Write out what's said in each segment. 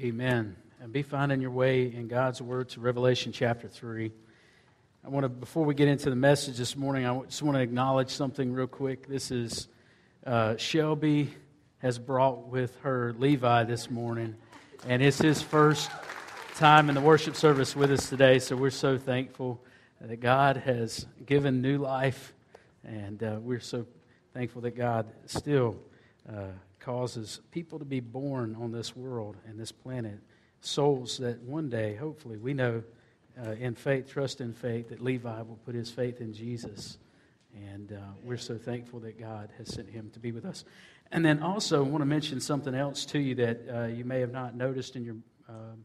Amen. And be finding your way in God's Word to Revelation chapter 3. I want to, before we get into the message this morning, I just want to acknowledge something real quick. This is uh, Shelby has brought with her Levi this morning, and it's his first time in the worship service with us today, so we're so thankful that God has given new life, and uh, we're so thankful that God still uh, causes people to be born on this world and this planet, souls that one day, hopefully, we know uh, in faith, trust in faith, that Levi will put his faith in Jesus. And uh, we're so thankful that God has sent him to be with us. And then also, I want to mention something else to you that uh, you may have not noticed in your um,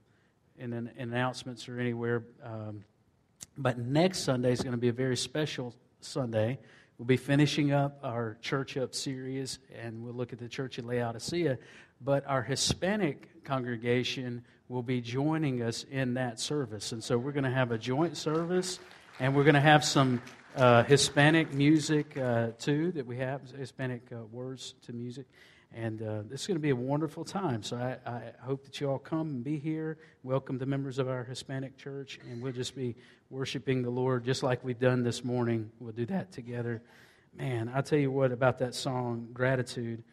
in, an, in announcements or anywhere. Um, but next Sunday is going to be a very special Sunday. We'll be finishing up our Church Up series, and we'll look at the church in Laodicea. But our Hispanic congregation will be joining us in that service. And so we're going to have a joint service, and we're going to have some uh, Hispanic music uh, too that we have, Hispanic uh, words to music. And uh, this is going to be a wonderful time. So I, I, hope that you all come and be here. Welcome the members of our Hispanic church. And we'll just be worshiping the Lord just like we've done this morning. We'll do that together. Man, I'll tell you what about that song, Gratitude.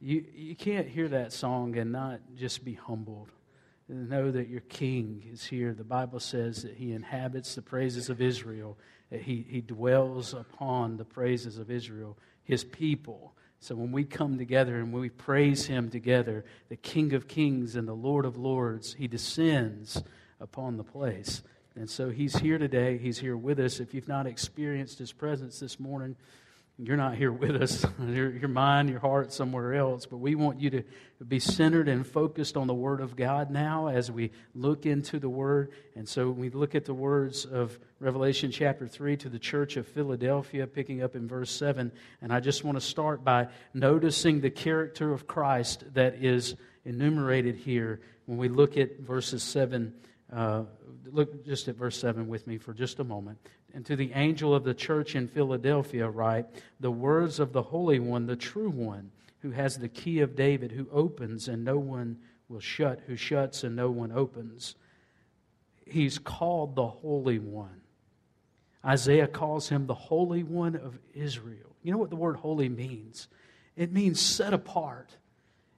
You, you can't hear that song and not just be humbled. And know that your king is here. The Bible says that he inhabits the praises of Israel, that he, he dwells upon the praises of Israel, his people. So when we come together and we praise him together, the King of Kings and the Lord of Lords, he descends upon the place. And so he's here today. He's here with us. If you've not experienced his presence this morning, you're not here with us. your, your mind, your heart, somewhere else. But we want you to be centered and focused on the Word of God now as we look into the Word. And so we look at the words of Revelation chapter 3 to the church of Philadelphia, picking up in verse 7. And I just want to start by noticing the character of Christ that is enumerated here when we look at verses 7. Uh, look just at verse 7 with me for just a moment and to the angel of the church in Philadelphia, write the words of the Holy One, the true one, who has the key of David, who opens and no one will shut, who shuts and no one opens. He's called the Holy One. Isaiah calls him the Holy One of Israel. You know what the word holy means? It means set apart,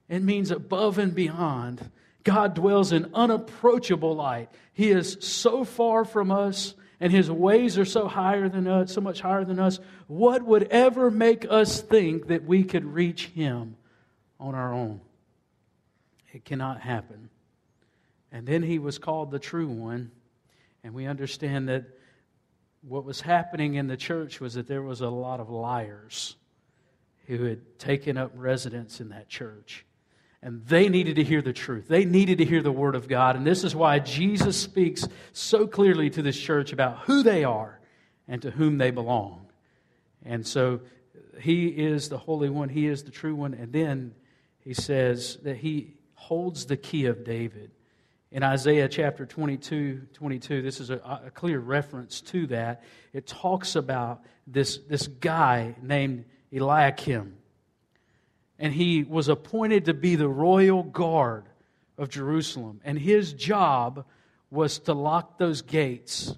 it means above and beyond. God dwells in unapproachable light. He is so far from us and his ways are so higher than us, so much higher than us, what would ever make us think that we could reach him on our own? It cannot happen. And then he was called the true one, and we understand that what was happening in the church was that there was a lot of liars who had taken up residence in that church. And they needed to hear the truth. They needed to hear the Word of God. And this is why Jesus speaks so clearly to this church about who they are and to whom they belong. And so He is the Holy One, He is the true one. And then He says that He holds the key of David. In Isaiah chapter 22, 22 this is a, a clear reference to that. It talks about this, this guy named Eliakim and he was appointed to be the royal guard of Jerusalem. And his job was to lock those gates.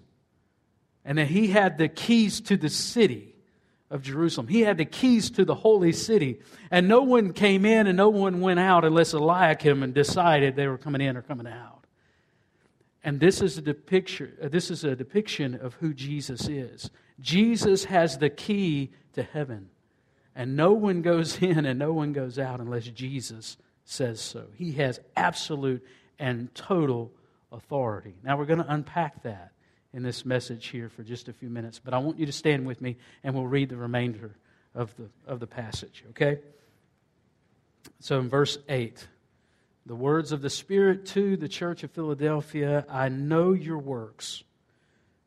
And that he had the keys to the city of Jerusalem. He had the keys to the holy city. And no one came in and no one went out unless Eliakim and decided they were coming in or coming out. And this is a depiction, uh, this is a depiction of who Jesus is. Jesus has the key to heaven. And no one goes in and no one goes out unless Jesus says so. He has absolute and total authority. Now, we're going to unpack that in this message here for just a few minutes, but I want you to stand with me and we'll read the remainder of the, of the passage, okay? So, in verse 8, the words of the Spirit to the church of Philadelphia I know your works.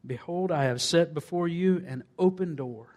Behold, I have set before you an open door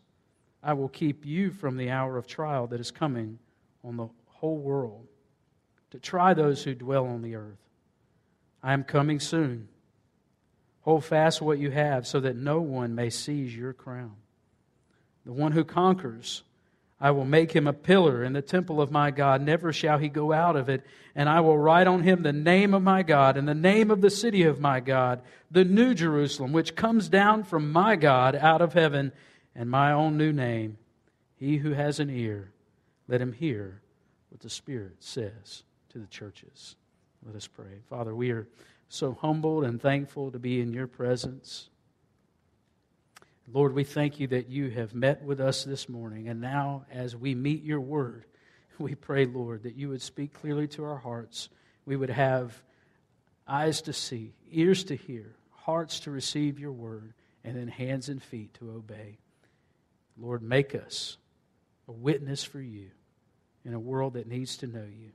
I will keep you from the hour of trial that is coming on the whole world to try those who dwell on the earth. I am coming soon. Hold fast what you have so that no one may seize your crown. The one who conquers, I will make him a pillar in the temple of my God. Never shall he go out of it. And I will write on him the name of my God and the name of the city of my God, the new Jerusalem, which comes down from my God out of heaven, and my own new name. He who has an ear, let him hear what the Spirit says to the churches. Let us pray. Father, we are so humbled and thankful to be in your presence. Lord, we thank you that you have met with us this morning. And now, as we meet your word, we pray, Lord, that you would speak clearly to our hearts. We would have eyes to see, ears to hear, hearts to receive your word, and then hands and feet to obey. Lord, make us a witness for you in a world that needs to know you.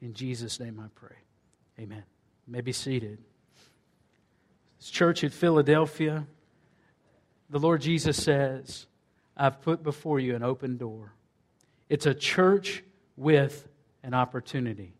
In Jesus' name I pray. Amen. You may be seated. This church at Philadelphia, the Lord Jesus says, I've put before you an open door. It's a church with an opportunity.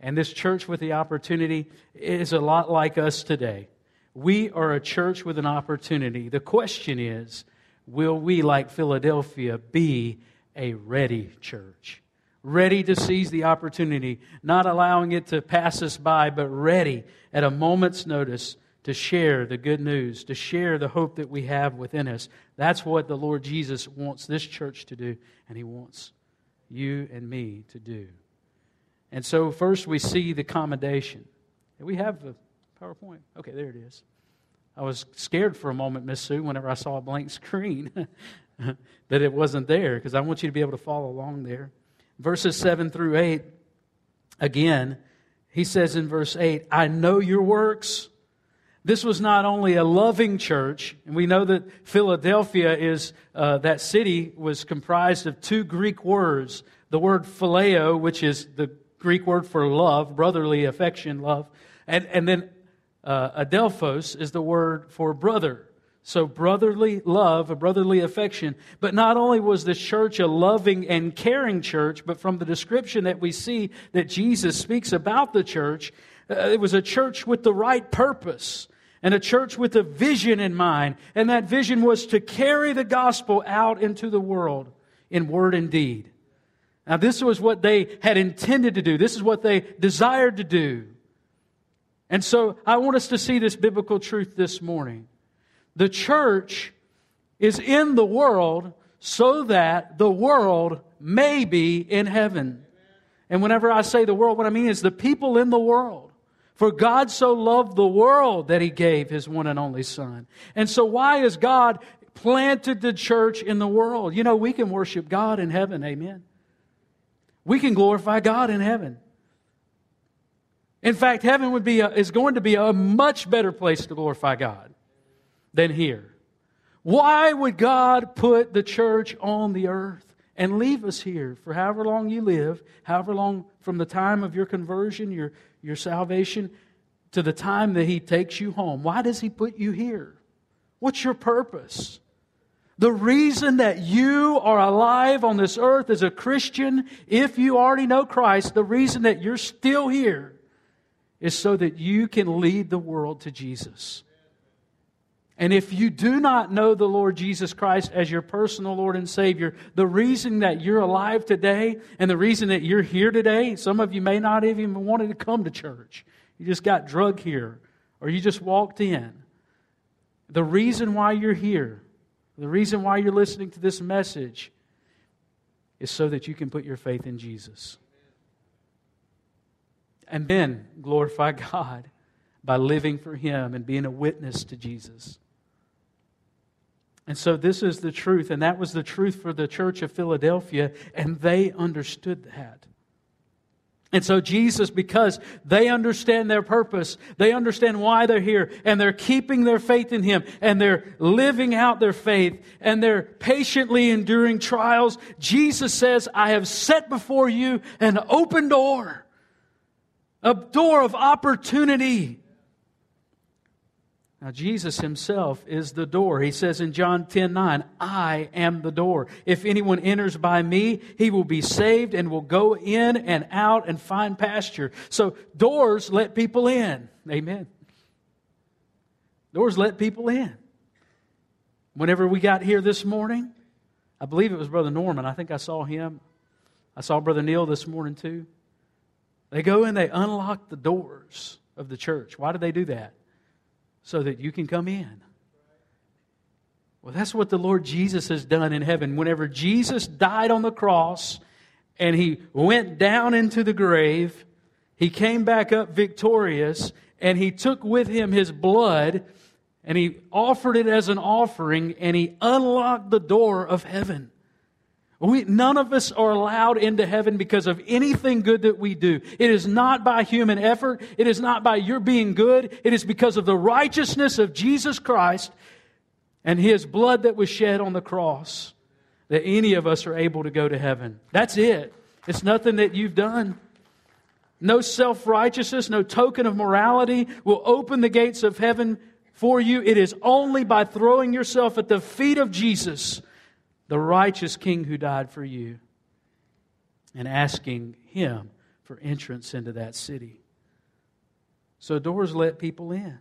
And this church with the opportunity is a lot like us today. We are a church with an opportunity. The question is will we, like Philadelphia, be a ready church? ready to seize the opportunity, not allowing it to pass us by, but ready at a moment's notice to share the good news, to share the hope that we have within us. That's what the Lord Jesus wants this church to do, and He wants you and me to do. And so, first we see the commendation. We have the PowerPoint. Okay, there it is. I was scared for a moment, Miss Sue, whenever I saw a blank screen, that it wasn't there, because I want you to be able to follow along there verses 7 through 8, again, he says in verse 8, I know your works. This was not only a loving church, and we know that Philadelphia is, uh, that city was comprised of two Greek words. The word phileo, which is the Greek word for love, brotherly affection, love, and, and then uh, adelphos is the word for brother. So, brotherly love, a brotherly affection. But not only was the church a loving and caring church, but from the description that we see that Jesus speaks about the church, uh, it was a church with the right purpose and a church with a vision in mind. And that vision was to carry the gospel out into the world in word and deed. Now, this was what they had intended to do, this is what they desired to do. And so, I want us to see this biblical truth this morning the church is in the world so that the world may be in heaven. And whenever I say the world, what I mean is the people in the world. For God so loved the world that he gave his one and only Son. And so, why has God planted the church in the world? You know, we can worship God in heaven, amen. We can glorify God in heaven. In fact, heaven would be a, is going to be a much better place to glorify God than here. Why would God put the church on the earth and leave us here for however long you live, however long from the time of your conversion, your, your salvation, to the time that He takes you home? Why does He put you here? What's your purpose? The reason that you are alive on this earth as a Christian, if you already know Christ, the reason that you're still here is so that you can lead the world to Jesus. And if you do not know the Lord Jesus Christ as your personal Lord and Savior, the reason that you're alive today and the reason that you're here today, some of you may not even wanted to come to church. You just got drug here or you just walked in. The reason why you're here, the reason why you're listening to this message is so that you can put your faith in Jesus. And then glorify God by living for Him and being a witness to Jesus. And so this is the truth, and that was the truth for the church of Philadelphia, and they understood that. And so, Jesus, because they understand their purpose, they understand why they're here, and they're keeping their faith in Him, and they're living out their faith, and they're patiently enduring trials, Jesus says, I have set before you an open door. A door of opportunity. Now, Jesus himself is the door. He says in John 10 9, I am the door. If anyone enters by me, he will be saved and will go in and out and find pasture. So, doors let people in. Amen. Doors let people in. Whenever we got here this morning, I believe it was Brother Norman. I think I saw him. I saw Brother Neil this morning too. They go in, they unlock the doors of the church. Why do they do that? so that you can come in. Well, that's what the Lord Jesus has done in heaven. Whenever Jesus died on the cross and he went down into the grave, he came back up victorious and he took with him his blood and he offered it as an offering and he unlocked the door of heaven. We, none of us are allowed into heaven because of anything good that we do. It is not by human effort. It is not by your being good. It is because of the righteousness of Jesus Christ and his blood that was shed on the cross that any of us are able to go to heaven. That's it. It's nothing that you've done. No self righteousness, no token of morality will open the gates of heaven for you. It is only by throwing yourself at the feet of Jesus the righteous king who died for you, and asking him for entrance into that city. So doors let people in.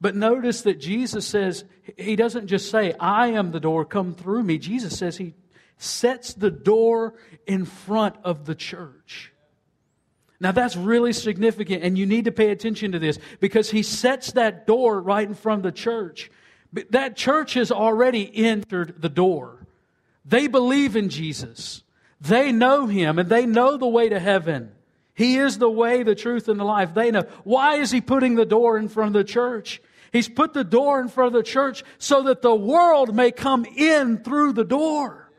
But notice that Jesus says, He doesn't just say, I am the door, come through me. Jesus says He sets the door in front of the church. Now that's really significant, and you need to pay attention to this because He sets that door right in front of the church. That church has already entered the door. They believe in Jesus. They know him and they know the way to heaven. He is the way, the truth, and the life. They know. Why is he putting the door in front of the church? He's put the door in front of the church so that the world may come in through the door.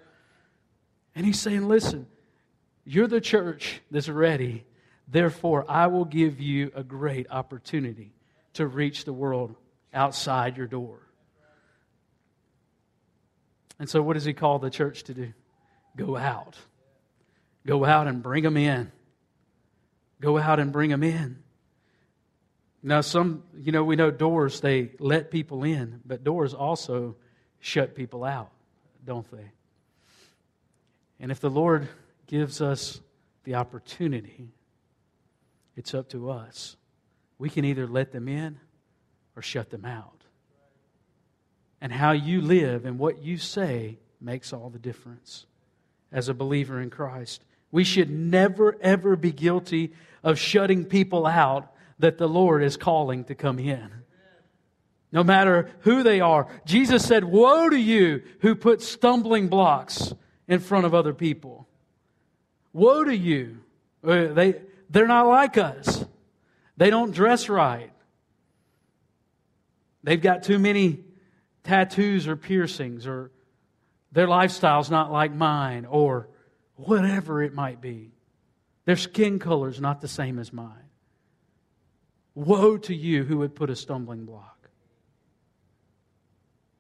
And he's saying, listen, you're the church that's ready. Therefore, I will give you a great opportunity to reach the world outside your door. And so, what does he call the church to do? Go out. Go out and bring them in. Go out and bring them in. Now, some, you know, we know doors, they let people in, but doors also shut people out, don't they? And if the Lord gives us the opportunity, it's up to us. We can either let them in or shut them out and how you live and what you say makes all the difference as a believer in Christ. We should never, ever be guilty of shutting people out that the Lord is calling to come in. No matter who they are. Jesus said, Woe to you who put stumbling blocks in front of other people. Woe to you. Uh, they, they're not like us. They don't dress right. They've got too many tattoos or piercings or their lifestyle's not like mine or whatever it might be. Their skin color's not the same as mine. Woe to you who would put a stumbling block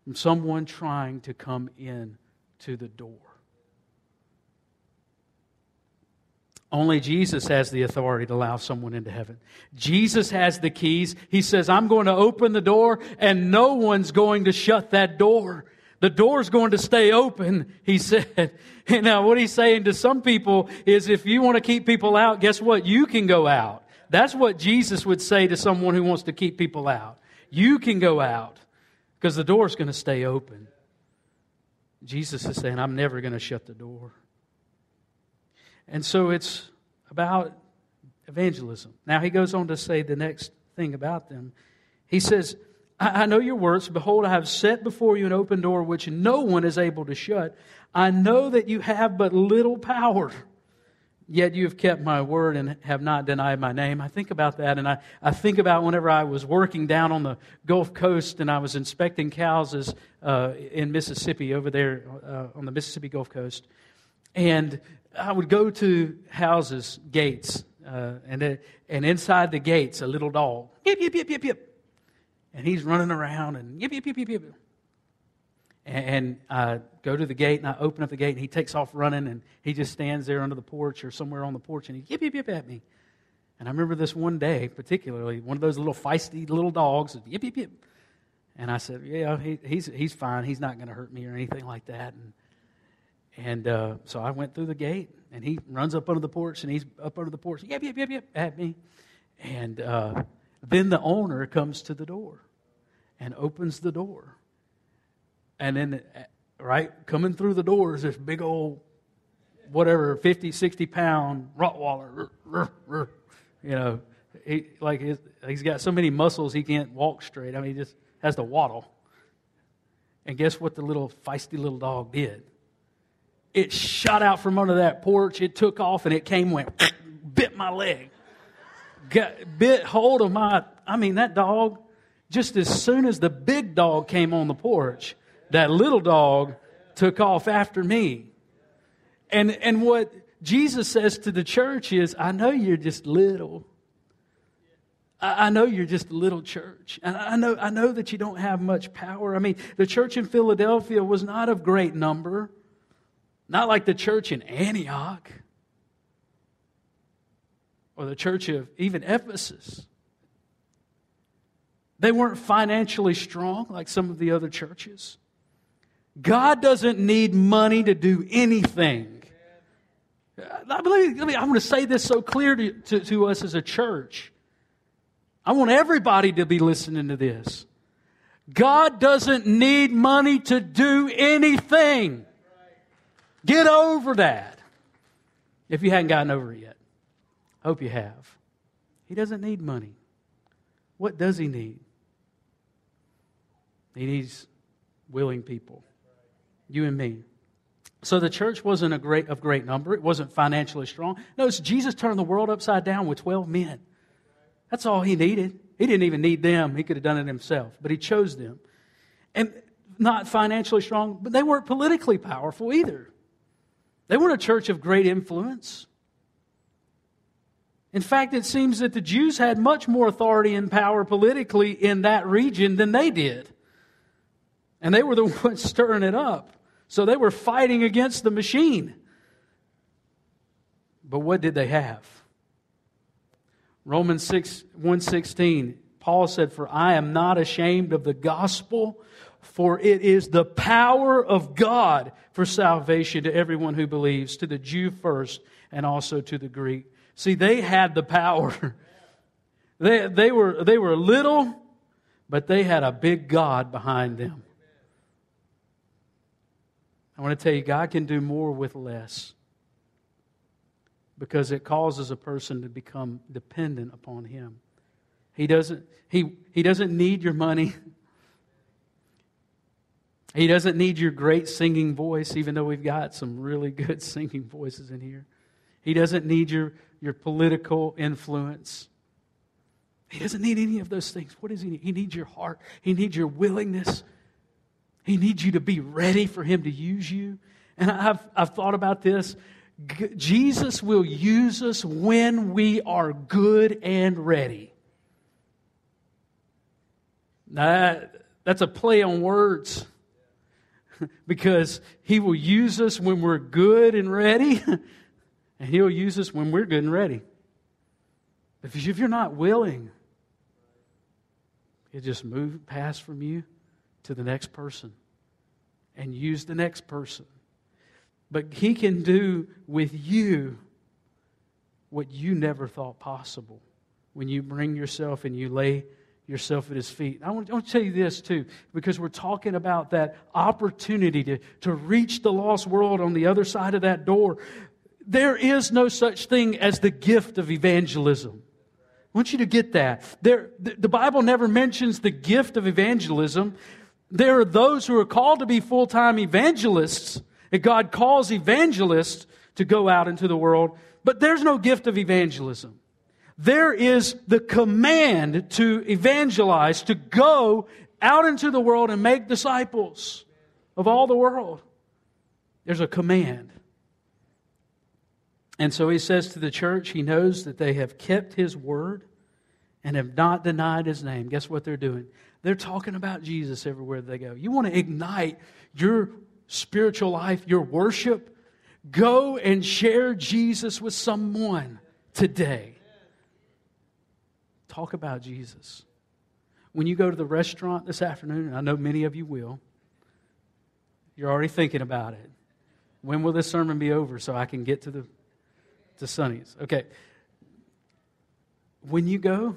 from someone trying to come in to the door. Only Jesus has the authority to allow someone into heaven. Jesus has the keys. He says, I'm going to open the door and no one's going to shut that door. The door's going to stay open, he said. And now what he's saying to some people is if you want to keep people out, guess what? You can go out. That's what Jesus would say to someone who wants to keep people out. You can go out because the door's going to stay open. Jesus is saying, I'm never going to shut the door. And so it's about evangelism. Now he goes on to say the next thing about them. He says, I, know your words. Behold, I have set before you an open door which no one is able to shut. I know that you have but little power. Yet you have kept my word and have not denied my name. I think about that, and I, I think about whenever I was working down on the Gulf Coast and I was inspecting cows uh, in Mississippi, over there uh, on the Mississippi Gulf Coast. And I would go to houses, gates, uh, and, uh, and inside the gates, a little dog, yip, yip, yip, yip, yip. And he's running around and yip, yip, yip, yip, yip. And, I go to the gate and I open up the gate and he takes off running and he just stands there under the porch or somewhere on the porch and he yip, yip, yip at me. And I remember this one day, particularly, one of those little feisty little dogs, yip, yip, yip. And I said, Yeah, he, he's, he's fine. He's not going to hurt me or anything like that. And, and uh, so I went through the gate, and he runs up under the porch, and he's up under the porch, yip, yip, yip, yip, at me. And uh, then the owner comes to the door and opens the door. And then, uh, right, coming through the door is this big old, whatever, 50, 60 pound Rottweiler you know, he, like his, he's got so many muscles he can't walk straight. I mean, he just has to waddle. And guess what the little feisty little dog did? It shot out from under that porch. It took off and it came went bit my leg. Got, bit hold of my. I mean, that dog. Just as soon as the big dog came on the porch, that little dog took off after me. And and what Jesus says to the church is, I know you're just little. I, I know you're just a little church. And I know, I know that you don't have much power. I mean, the church in Philadelphia was not of great number, not like the church in Antioch or the church of even Ephesus. They weren't financially strong like some of the other churches. God doesn't need money to do anything. I believe, I am going to say this so clear to, to, to us as a church. I want everybody to be listening to this. God doesn't need money to do anything. Get over that. If you hadn't gotten over it yet, hope you have. He doesn't need money. What does he need? He needs willing people. You and me. So the church wasn't a great, of great number. It wasn't financially strong. Notice Jesus turned the world upside down with 12 men. That's all he needed. He didn't even need them. He could have done it himself, but he chose them. And not financially strong, but they weren't politically powerful either. They weren't a church of great influence. In fact, it seems that the Jews had much more authority and power politically in that region than they did. And they were the ones stirring it up. So they were fighting against the machine. But what did they have? Romans 6 116, Paul said, For I am not ashamed of the gospel, for it is the power of God for salvation to everyone who believes, to the Jew first, and also to the Greek. See, they had the power. they, they, were, they were little, but they had a big God behind them. I want to tell you, God can do more with less because it causes a person to become dependent upon Him. He doesn't, he, he doesn't need your money. He doesn't need your great singing voice, even though we've got some really good singing voices in here. He doesn't need your, your political influence. He doesn't need any of those things. What does he need? He needs your heart. He needs your willingness he needs you to be ready for Him to use you. And I've, I've thought about this. G- Jesus will use us when we are good and ready. Now, that's a play on words because He will use us when we're good and ready, and He'll use us when we're good and ready. If you're not willing, He'll just move past from you to the next person and use the next person. But He can do with you what you never thought possible when you bring yourself and you lay yourself at His feet. I want, to tell you this too, because we're talking about that opportunity to, to reach the lost world on the other side of that door. There is no such thing as the gift of evangelism. I want you to get that. There, the Bible never mentions the gift of evangelism. There are those who are called to be full time evangelists, and God calls evangelists to go out into the world, but there's no gift of evangelism. There is the command to evangelize, to go out into the world and make disciples of all the world. There's a command. And so he says to the church, he knows that they have kept his word and have not denied his name. Guess what they're doing? They're talking about Jesus everywhere they go. You want to ignite your spiritual life, your worship? Go and share Jesus with someone today. Talk about Jesus. When you go to the restaurant this afternoon, and I know many of you will, you're already thinking about it. When will this sermon be over so I can get to the to Sonny's? Okay. When you go,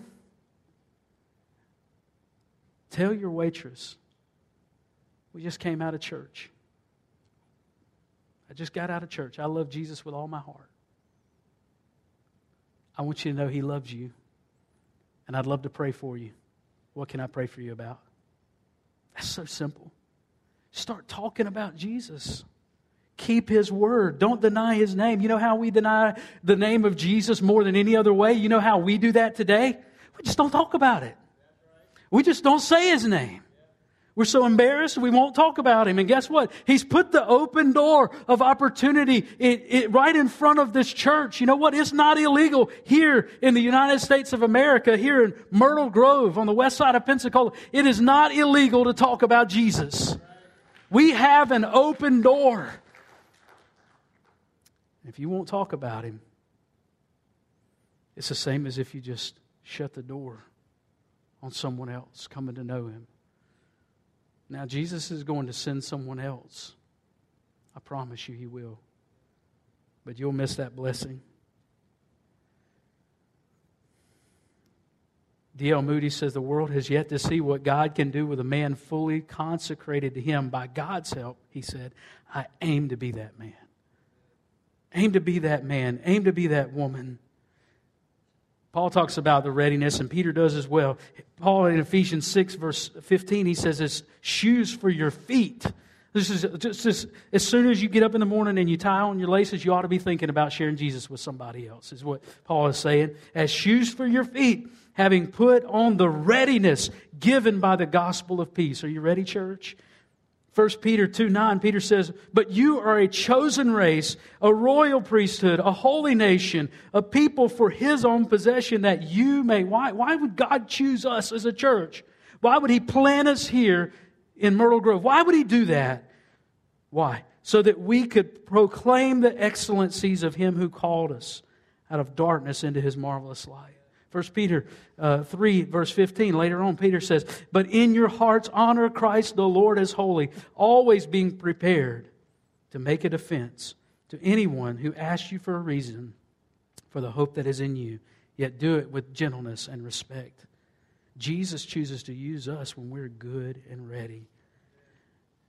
tell your waitress, we just came out of church. I just got out of church. I love Jesus with all my heart. I want you to know He loves you, and I'd love to pray for you. What can I pray for you about? That's so simple. Start talking about Jesus. Keep his word. Don't deny his name. You know how we deny the name of Jesus more than any other way? You know how we do that today? We just don't talk about it. We just don't say his name. We're so embarrassed we won't talk about him. And guess what? He's put the open door of opportunity it, it, right in front of this church. You know what? It's not illegal here in the United States of America, here in Myrtle Grove on the west side of Pensacola. It is not illegal to talk about Jesus. We have an open door. If you won't talk about him, it's the same as if you just shut the door on someone else coming to know him. Now, Jesus is going to send someone else. I promise you, he will. But you'll miss that blessing. D.L. Moody says the world has yet to see what God can do with a man fully consecrated to Him. By God's help, he said, I aim to be that man. Aim to be that man. Aim to be that woman. Paul talks about the readiness, and Peter does as well. Paul in Ephesians 6, verse 15, he says it's shoes for your feet. This is just, just as soon as you get up in the morning and you tie on your laces, you ought to be thinking about sharing Jesus with somebody else, is what Paul is saying. As shoes for your feet, having put on the readiness given by the gospel of peace. Are you ready, church? 1 Peter 2 9, Peter says, But you are a chosen race, a royal priesthood, a holy nation, a people for his own possession, that you may. Why, why would God choose us as a church? Why would he plant us here in Myrtle Grove? Why would he do that? Why? So that we could proclaim the excellencies of him who called us out of darkness into his marvelous light. 1 Peter uh, 3, verse 15, later on, Peter says, But in your hearts honor Christ the Lord as holy, always being prepared to make a defense to anyone who asks you for a reason for the hope that is in you, yet do it with gentleness and respect. Jesus chooses to use us when we're good and ready.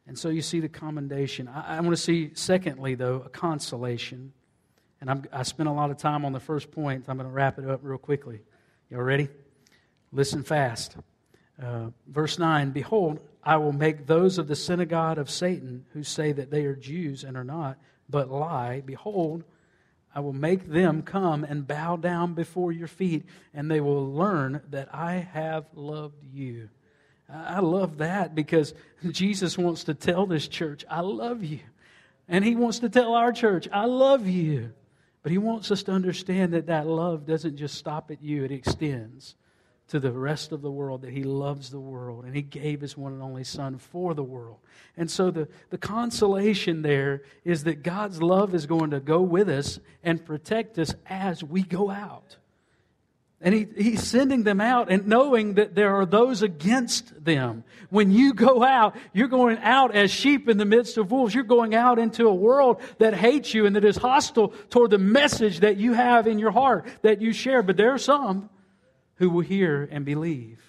And so you see the commendation. I, I want to see, secondly, though, a consolation. And I'm, i spent a lot of time on the first point. I'm going to wrap it up real quickly. Y'all ready? Listen fast. Uh, verse 9 Behold, I will make those of the synagogue of Satan who say that they are Jews and are not, but lie. Behold, I will make them come and bow down before your feet, and they will learn that I have loved you. I love that because Jesus wants to tell this church, I love you. And he wants to tell our church, I love you. But he wants us to understand that that love doesn't just stop at you, it extends to the rest of the world, that he loves the world and he gave his one and only Son for the world. And so the, the consolation there is that God's love is going to go with us and protect us as we go out. And he, he's sending them out and knowing that there are those against them. When you go out, you're going out as sheep in the midst of wolves. You're going out into a world that hates you and that is hostile toward the message that you have in your heart that you share. But there are some who will hear and believe.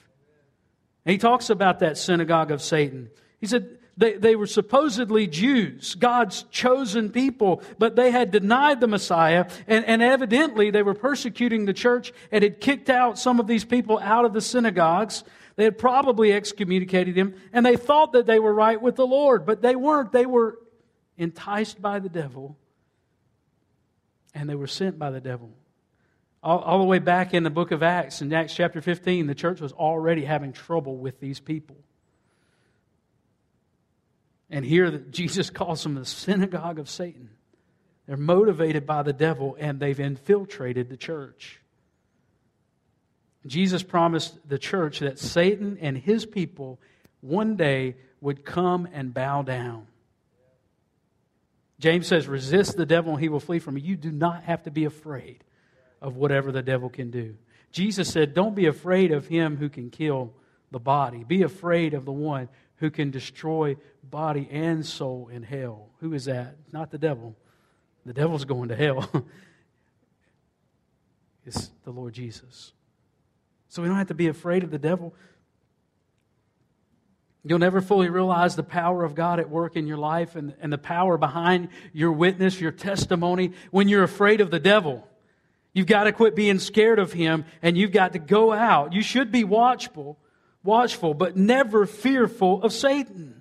And he talks about that synagogue of Satan. He said, they, they were supposedly Jews, God's chosen people, but they had denied the Messiah, and, and evidently they were persecuting the church and had kicked out some of these people out of the synagogues. They had probably excommunicated them, and they thought that they were right with the Lord, but they weren't. They were enticed by the devil, and they were sent by the devil. All, all the way back in the book of Acts, in Acts chapter 15, the church was already having trouble with these people. And here Jesus calls them the synagogue of Satan. They're motivated by the devil and they've infiltrated the church. Jesus promised the church that Satan and his people one day would come and bow down. James says, Resist the devil and he will flee from you. You do not have to be afraid of whatever the devil can do. Jesus said, Don't be afraid of him who can kill the body. Be afraid of the one who can destroy body and soul in hell. Who is that? Not the devil. The devil's going to hell. it's the Lord Jesus. So we don't have to be afraid of the devil. You'll never fully realize the power of God at work in your life and, and the power behind your witness, your testimony, when you're afraid of the devil. You've got to quit being scared of him and you've got to go out. You should be watchful, watchful, but never fearful of Satan.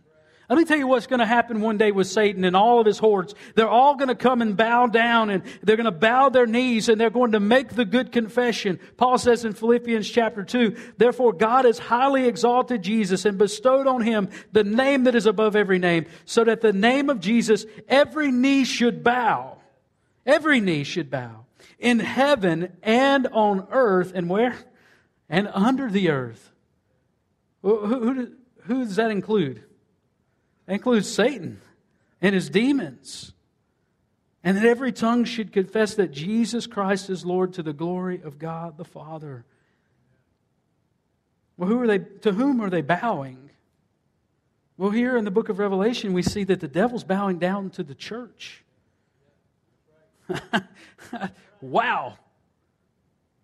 Let me tell you what's going to happen one day with Satan and all of his hordes. They're all going to come and bow down and they're going to bow their knees and they're going to make the good confession. Paul says in Philippians chapter 2, therefore God has highly exalted Jesus and bestowed on him the name that is above every name, so that the name of Jesus every knee should bow. Every knee should bow. In heaven and on earth and where? And under the earth. Who, who, who does that include? That includes Satan and his demons. And that every tongue should confess that Jesus Christ is Lord to the glory of God the Father. Well, who are they, to whom are they bowing? Well, here in the book of Revelation, we see that the devil's bowing down to the church. wow.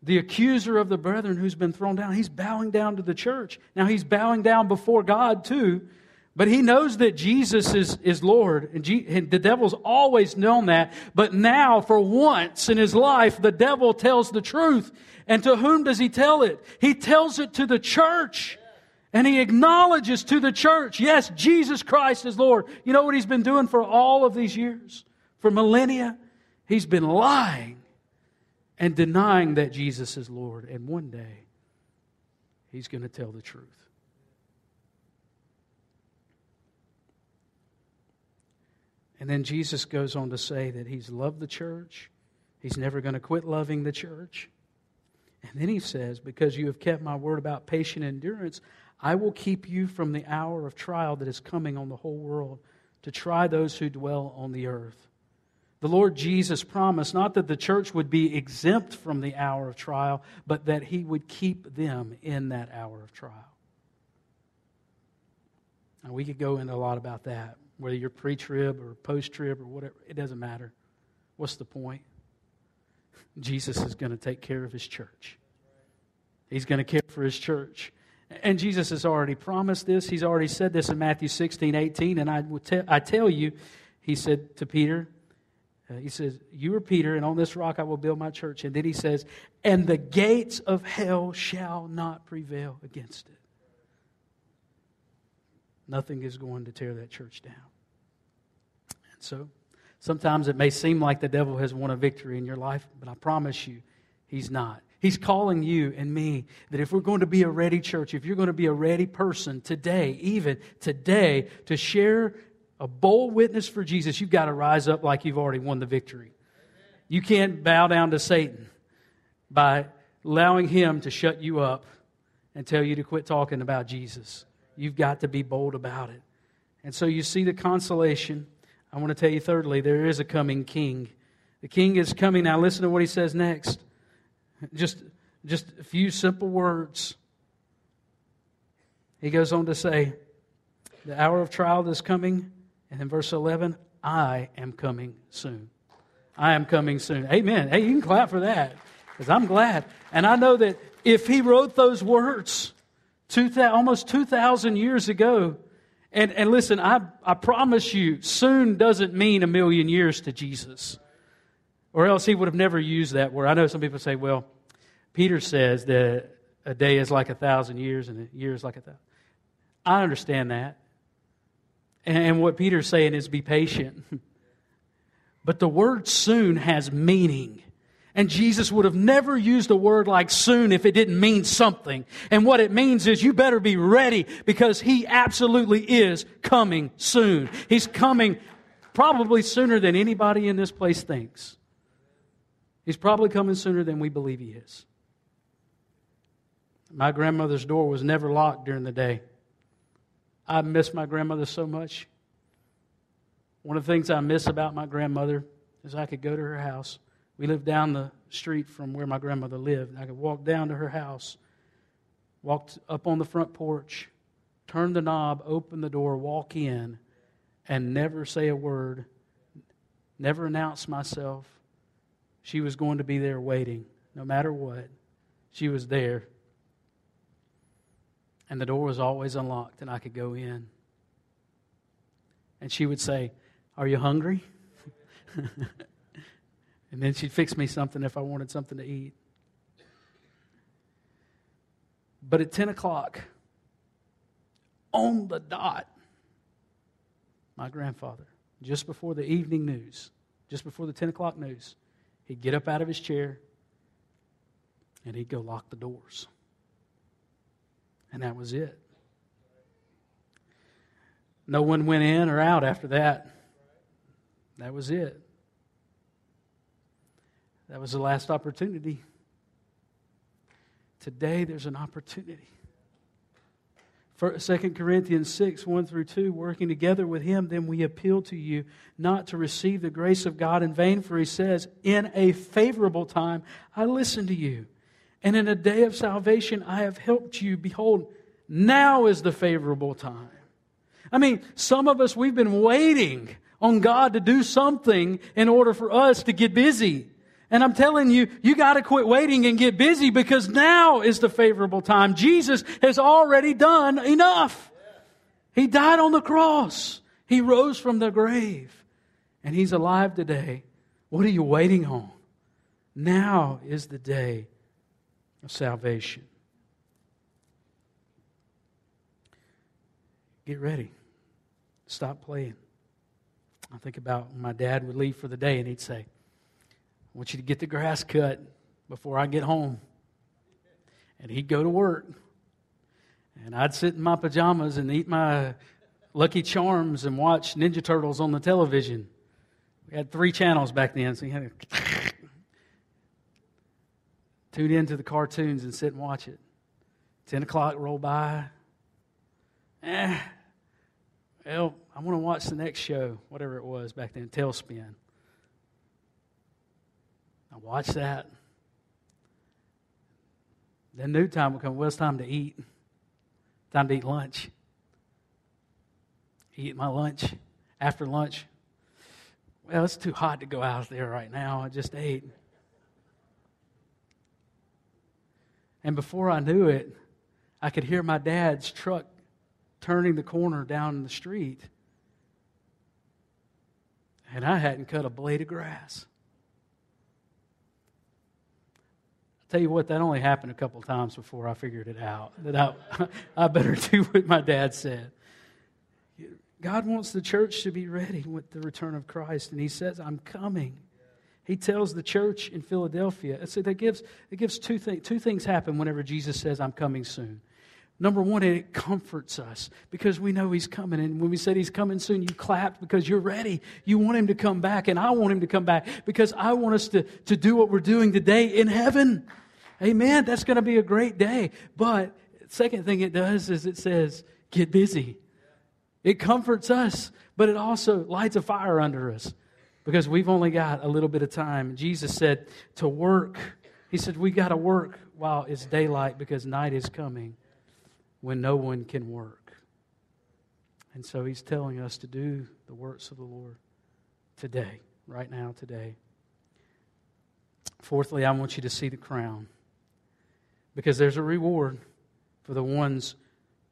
The accuser of the brethren who's been thrown down, he's bowing down to the church. Now, he's bowing down before God, too, but he knows that Jesus is, is Lord, and, and the devil's always known that. But now, for once in his life, the devil tells the truth. And to whom does he tell it? He tells it to the church. And he acknowledges to the church, yes, Jesus Christ is Lord. You know what he's been doing for all of these years? For millennia? He's been lying and denying that Jesus is Lord. And one day, he's going to tell the truth. And then Jesus goes on to say that he's loved the church. He's never going to quit loving the church. And then he says, Because you have kept my word about patient endurance, I will keep you from the hour of trial that is coming on the whole world to try those who dwell on the earth. The Lord Jesus promised not that the church would be exempt from the hour of trial, but that he would keep them in that hour of trial. Now, we could go into a lot about that whether you're pre trib or post trib or whatever, it doesn't matter. What's the point? Jesus is going to take care of his church. He's going to care for his church. And Jesus has already promised this. He's already said this in Matthew 16, 18. And I, will te- I tell you, he said to Peter, uh, he says, You are Peter, and on this rock I will build my church. And then he says, And the gates of hell shall not prevail against it. Nothing is going to tear that church down. And so, sometimes it may seem like the devil has won a victory in your life, but I promise you, he's not. He's calling you and me that if we're going to be a ready church, if you're going to be a ready person today, even today, to share a bold witness for Jesus, you've got to rise up like you've already won the victory. You can't bow down to Satan by allowing him to shut you up and tell you to quit talking about Jesus. You've got to be bold about it. And so you see the consolation. I want to tell you, thirdly, there is a coming king. The king is coming. Now, listen to what he says next. Just, just a few simple words. He goes on to say, The hour of trial is coming. And in verse 11, I am coming soon. I am coming soon. Amen. Hey, you can clap for that because I'm glad. And I know that if he wrote those words, two, almost 2,000 years ago. And, and listen, I, I promise you, soon doesn't mean a million years to Jesus. Or else he would have never used that word. I know some people say, well, Peter says that a day is like a thousand years and a year is like a thousand. I understand that. And what Peter's saying is be patient. But the word soon has meaning. And Jesus would have never used a word like soon if it didn't mean something. And what it means is you better be ready because He absolutely is coming soon. He's coming probably sooner than anybody in this place thinks. He's probably coming sooner than we believe He is. My grandmother's door was never locked during the day. I miss my grandmother so much. One of the things I miss about my grandmother is I could go to her house We lived down the street from where my grandmother lived. I could walk down to her house, walk up on the front porch, turn the knob, open the door, walk in, and never say a word, never announce myself. She was going to be there waiting, no matter what. She was there. And the door was always unlocked, and I could go in. And she would say, Are you hungry? and then she'd fix me something if I wanted something to eat. But at 10 o'clock, on the dot, my grandfather, just before the evening news, just before the 10 o'clock news, he'd get up out of his chair and he'd go lock the doors. And that was it. No one went in or out after that. That was it. That was the last opportunity. Today, there's an opportunity. 2 Corinthians 6, 1 through 2, working together with him, then we appeal to you not to receive the grace of God in vain, for he says, In a favorable time I listened to you, and in a day of salvation I have helped you. Behold, now is the favorable time. I mean, some of us, we've been waiting on God to do something in order for us to get busy. And I'm telling you, you got to quit waiting and get busy because now is the favorable time. Jesus has already done enough. He died on the cross. He rose from the grave. And he's alive today. What are you waiting on? Now is the day of salvation. Get ready. Stop playing. I think about my dad would leave for the day and he'd say, I want you to get the grass cut before I get home. And he'd go to work. And I'd sit in my pajamas and eat my Lucky Charms and watch Ninja Turtles on the television. We had three channels back then, so you had to tune into the cartoons and sit and watch it. 10 o'clock roll by. Eh, well, I want to watch the next show, whatever it was back then, TaleSpin. I watch that. Then new time will come. Well, it's time to eat. Time to eat lunch. Eat my lunch. After lunch, well, it's too hot to go out there right now. I just ate. And before I knew it, I could hear my dad's truck turning the corner down the street. And I hadn't cut a blade of grass. I tell you what, that only happened a couple times before I figured it out. That I, I better do what my dad said. God wants the church to be ready with the return of Christ, and He says, I'm coming. He tells the church in Philadelphia. So that gives, it gives two, things. two things happen whenever Jesus says, I'm coming soon. Number one, it comforts us because we know He's coming. And when we said He's coming soon, you clapped because you're ready. You want Him to come back, and I want Him to come back because I want us to, to do what we're doing today in heaven. Amen. That's going to be a great day. But second thing it does is it says, get busy. It comforts us, but it also lights a fire under us because we've only got a little bit of time. Jesus said to work. He said, we got to work while it's daylight because night is coming when no one can work. And so he's telling us to do the works of the Lord today, right now, today. Fourthly, I want you to see the crown because there's a reward for the ones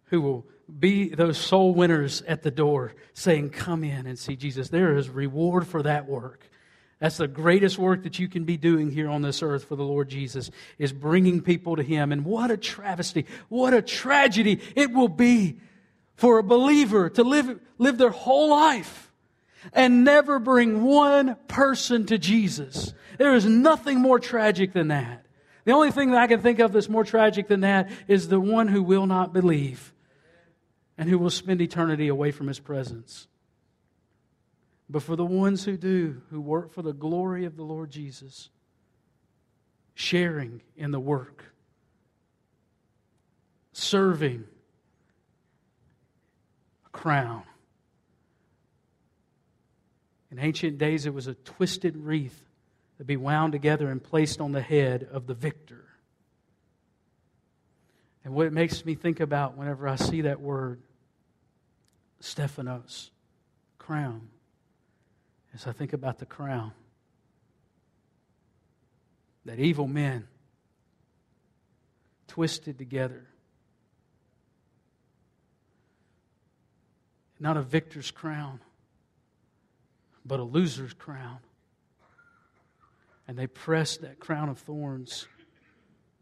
who will be those soul winners at the door saying, Come in and see Jesus. There is reward for that work. That's the greatest work that you can be doing here on this earth for the Lord Jesus, is bringing people to Him. And what a travesty, what a tragedy it will be for a believer to live, live their whole life and never bring one person to Jesus. There is nothing more tragic than that. The only thing that I can think of that's more tragic than that is the one who will not believe and who will spend eternity away from his presence. But for the ones who do, who work for the glory of the Lord Jesus, sharing in the work, serving, a crown. In ancient days, it was a twisted wreath to be wound together and placed on the head of the victor. And what it makes me think about whenever I see that word, Stephanos, crown, as I think about the crown that evil men twisted together. Not a victor's crown, but a loser's crown. And they pressed that crown of thorns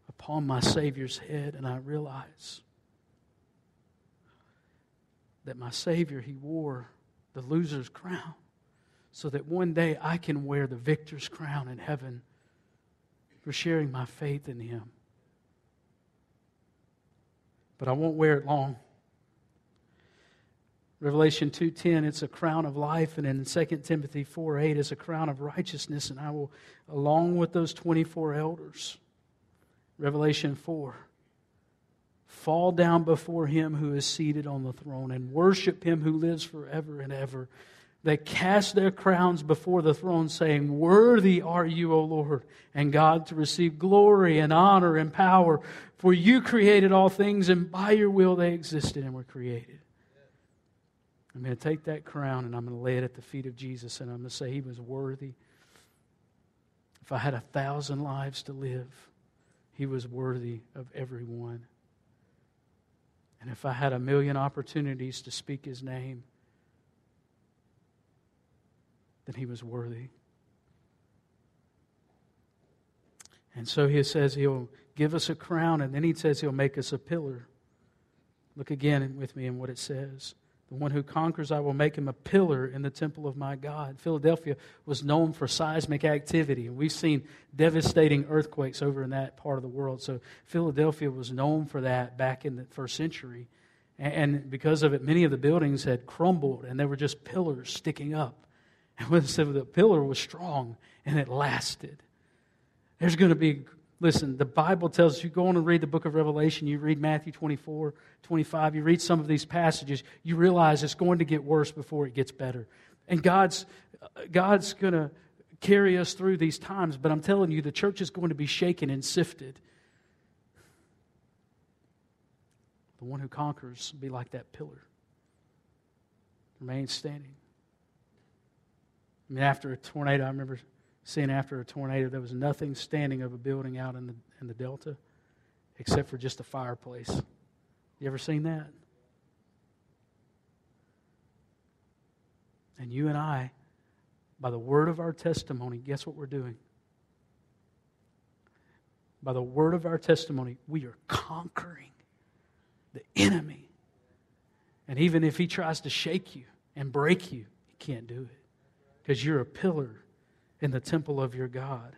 upon my Savior's head, and I realize that my Savior, He wore the loser's crown so that one day I can wear the victor's crown in heaven for sharing my faith in Him. But I won't wear it long. Revelation 2:10 it's a crown of life and in 2 Timothy 4:8 it's a crown of righteousness and I will along with those 24 elders Revelation 4 fall down before him who is seated on the throne and worship him who lives forever and ever they cast their crowns before the throne, saying, Worthy are you, O Lord, and God, to receive glory and honor and power. For you created all things, and by your will they existed and were created. I'm going to take that crown and I'm going to lay it at the feet of Jesus, and I'm going to say, He was worthy. If I had a thousand lives to live, He was worthy of every one. And if I had a million opportunities to speak His name, then he was worthy. And so he says he'll give us a crown, and then he says he'll make us a pillar. Look again with me in what it says. The one who conquers, I will make him a pillar in the temple of my God. Philadelphia was known for seismic activity, and we've seen devastating earthquakes over in that part of the world. So Philadelphia was known for that back in the first century. And because of it, many of the buildings had crumbled, and they were just pillars sticking up. And when the pillar was strong and it lasted. There's going to be, listen, the Bible tells us you, go on and read the book of Revelation, you read Matthew 24, 25, you read some of these passages, you realize it's going to get worse before it gets better. And God's, God's going to carry us through these times, but I'm telling you, the church is going to be shaken and sifted. The one who conquers will be like that pillar. Remain standing. I mean, after a tornado, I remember seeing after a tornado, there was nothing standing of a building out in the, in the Delta except for just a fireplace. You ever seen that? And you and I, by the word of our testimony, guess what we're doing? By the word of our testimony, we are conquering the enemy. And even if he tries to shake you and break you, he can't do it because you're a pillar in the temple of your God.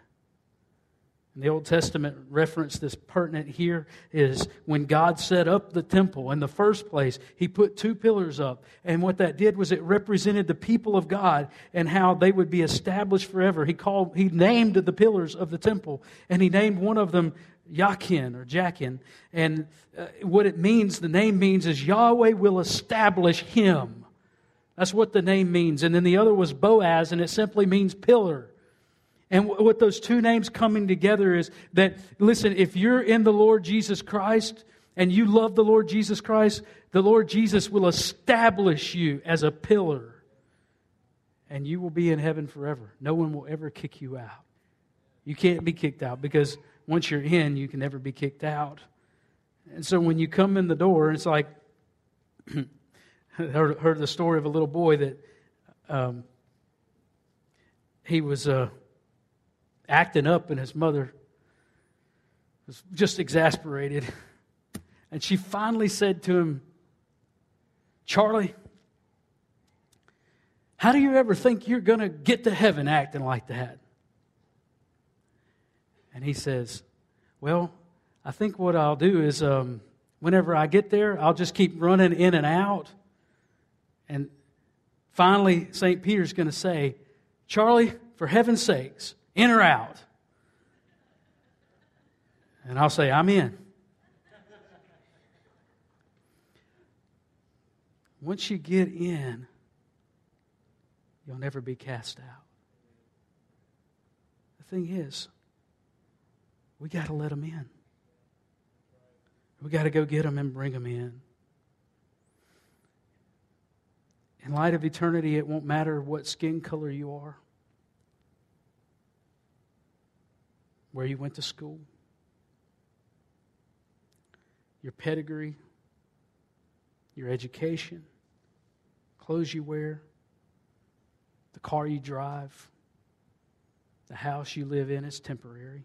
And the Old Testament reference that's pertinent here is when God set up the temple in the first place, He put two pillars up. And what that did was it represented the people of God and how they would be established forever. He called, He named the pillars of the temple, and He named one of them Yakin or Jachin. And uh, what it means, the name means, is Yahweh will establish Him. That's what the name means. And then the other was Boaz, and it simply means pillar. And what those two names coming together is that, listen, if you're in the Lord Jesus Christ and you love the Lord Jesus Christ, the Lord Jesus will establish you as a pillar. And you will be in heaven forever. No one will ever kick you out. You can't be kicked out because once you're in, you can never be kicked out. And so when you come in the door, it's like, heard, heard the story of a little boy that um, he was uh, acting up, and his mother was just exasperated. And she finally said to him, Charlie, how do you ever think you're going to get to heaven acting like that? And he says, Well, I think what I'll do is um, whenever I get there, I'll just keep running in and out and finally, St. Peter's going to say, Charlie, for heaven's sakes, in or out? And I'll say, I'm in. Once you get in, you'll never be cast out. The thing is, we got to let them in. We got to go get them and bring them in. In light of eternity, it won't matter what skin color you are, where you went to school, your pedigree, your education, clothes you wear, the car you drive, the house you live in is temporary.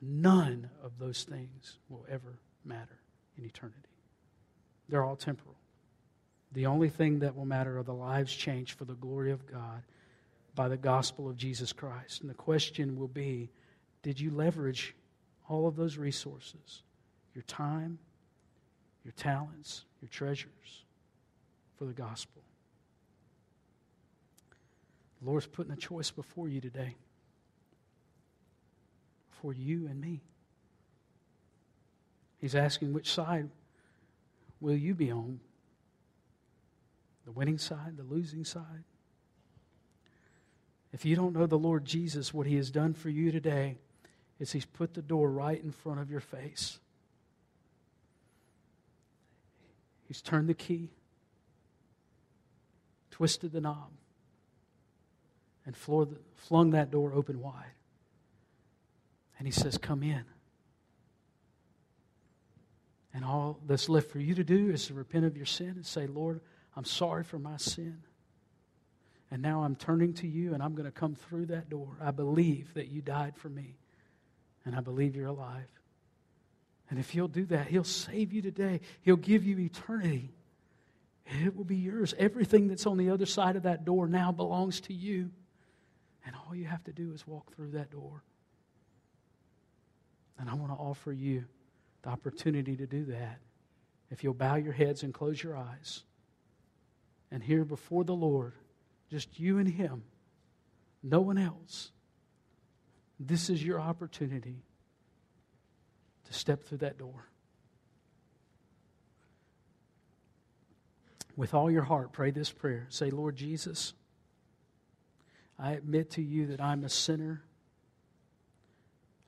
None of those things will ever matter in eternity. They're all temporal. The only thing that will matter are the lives changed for the glory of God by the gospel of Jesus Christ. And the question will be did you leverage all of those resources, your time, your talents, your treasures, for the gospel? The Lord's putting a choice before you today, for you and me. He's asking which side will you be on? The winning side, the losing side? If you don't know the Lord Jesus, what He has done for you today is He's put the door right in front of your face. He's turned the key, twisted the knob, and flung that door open wide. And He says, Come in. And all that's left for you to do is to repent of your sin and say, Lord, I'm sorry for my sin. And now I'm turning to you and I'm going to come through that door. I believe that you died for me. And I believe you're alive. And if you'll do that, He'll save you today. He'll give you eternity. It will be yours. Everything that's on the other side of that door now belongs to you. And all you have to do is walk through that door. And I want to offer you the opportunity to do that. If you'll bow your heads and close your eyes and here before the Lord, just you and Him, no one else, this is your opportunity to step through that door. With all your heart, pray this prayer. Say, Lord Jesus, I admit to you that I'm a sinner.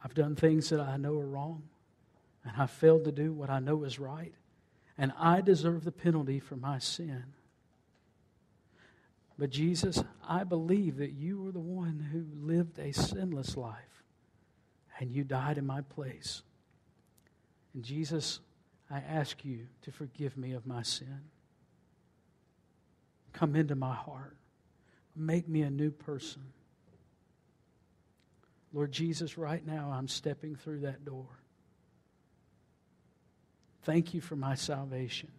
I've done things that I know are wrong, and I've failed to do what I know is right, and I deserve the penalty for my sin. But Jesus, I believe that you were the one who lived a sinless life and you died in my place. And Jesus, I ask you to forgive me of my sin. Come into my heart. Make me a new person. Lord Jesus, right now I'm stepping through that door. Thank you for my salvation.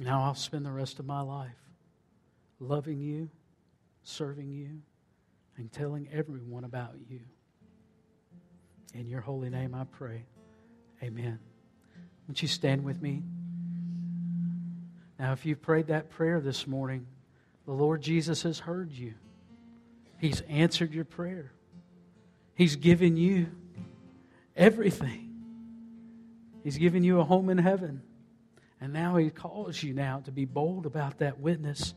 Now I'll spend the rest of my life loving you, serving you, and telling everyone about you. In your holy name I pray. Amen. Won't you stand with me? Now, if you've prayed that prayer this morning, the Lord Jesus has heard you. He's answered your prayer. He's given you everything. He's given you a home in heaven. And now he calls you now to be bold about that witness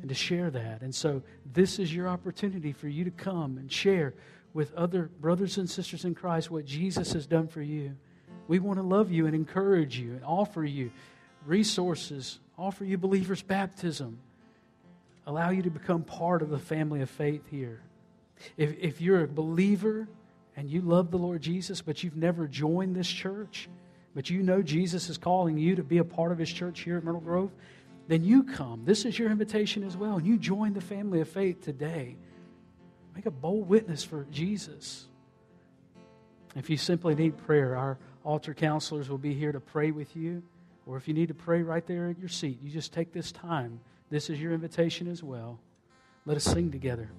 and to share that. And so, this is your opportunity for you to come and share with other brothers and sisters in Christ what Jesus has done for you. We want to love you and encourage you and offer you resources, offer you believers' baptism, allow you to become part of the family of faith here. If, if you're a believer and you love the Lord Jesus, but you've never joined this church, but you know Jesus is calling you to be a part of his church here at Myrtle Grove, then you come. This is your invitation as well. And you join the family of faith today. Make a bold witness for Jesus. If you simply need prayer, our altar counselors will be here to pray with you. Or if you need to pray right there at your seat, you just take this time. This is your invitation as well. Let us sing together.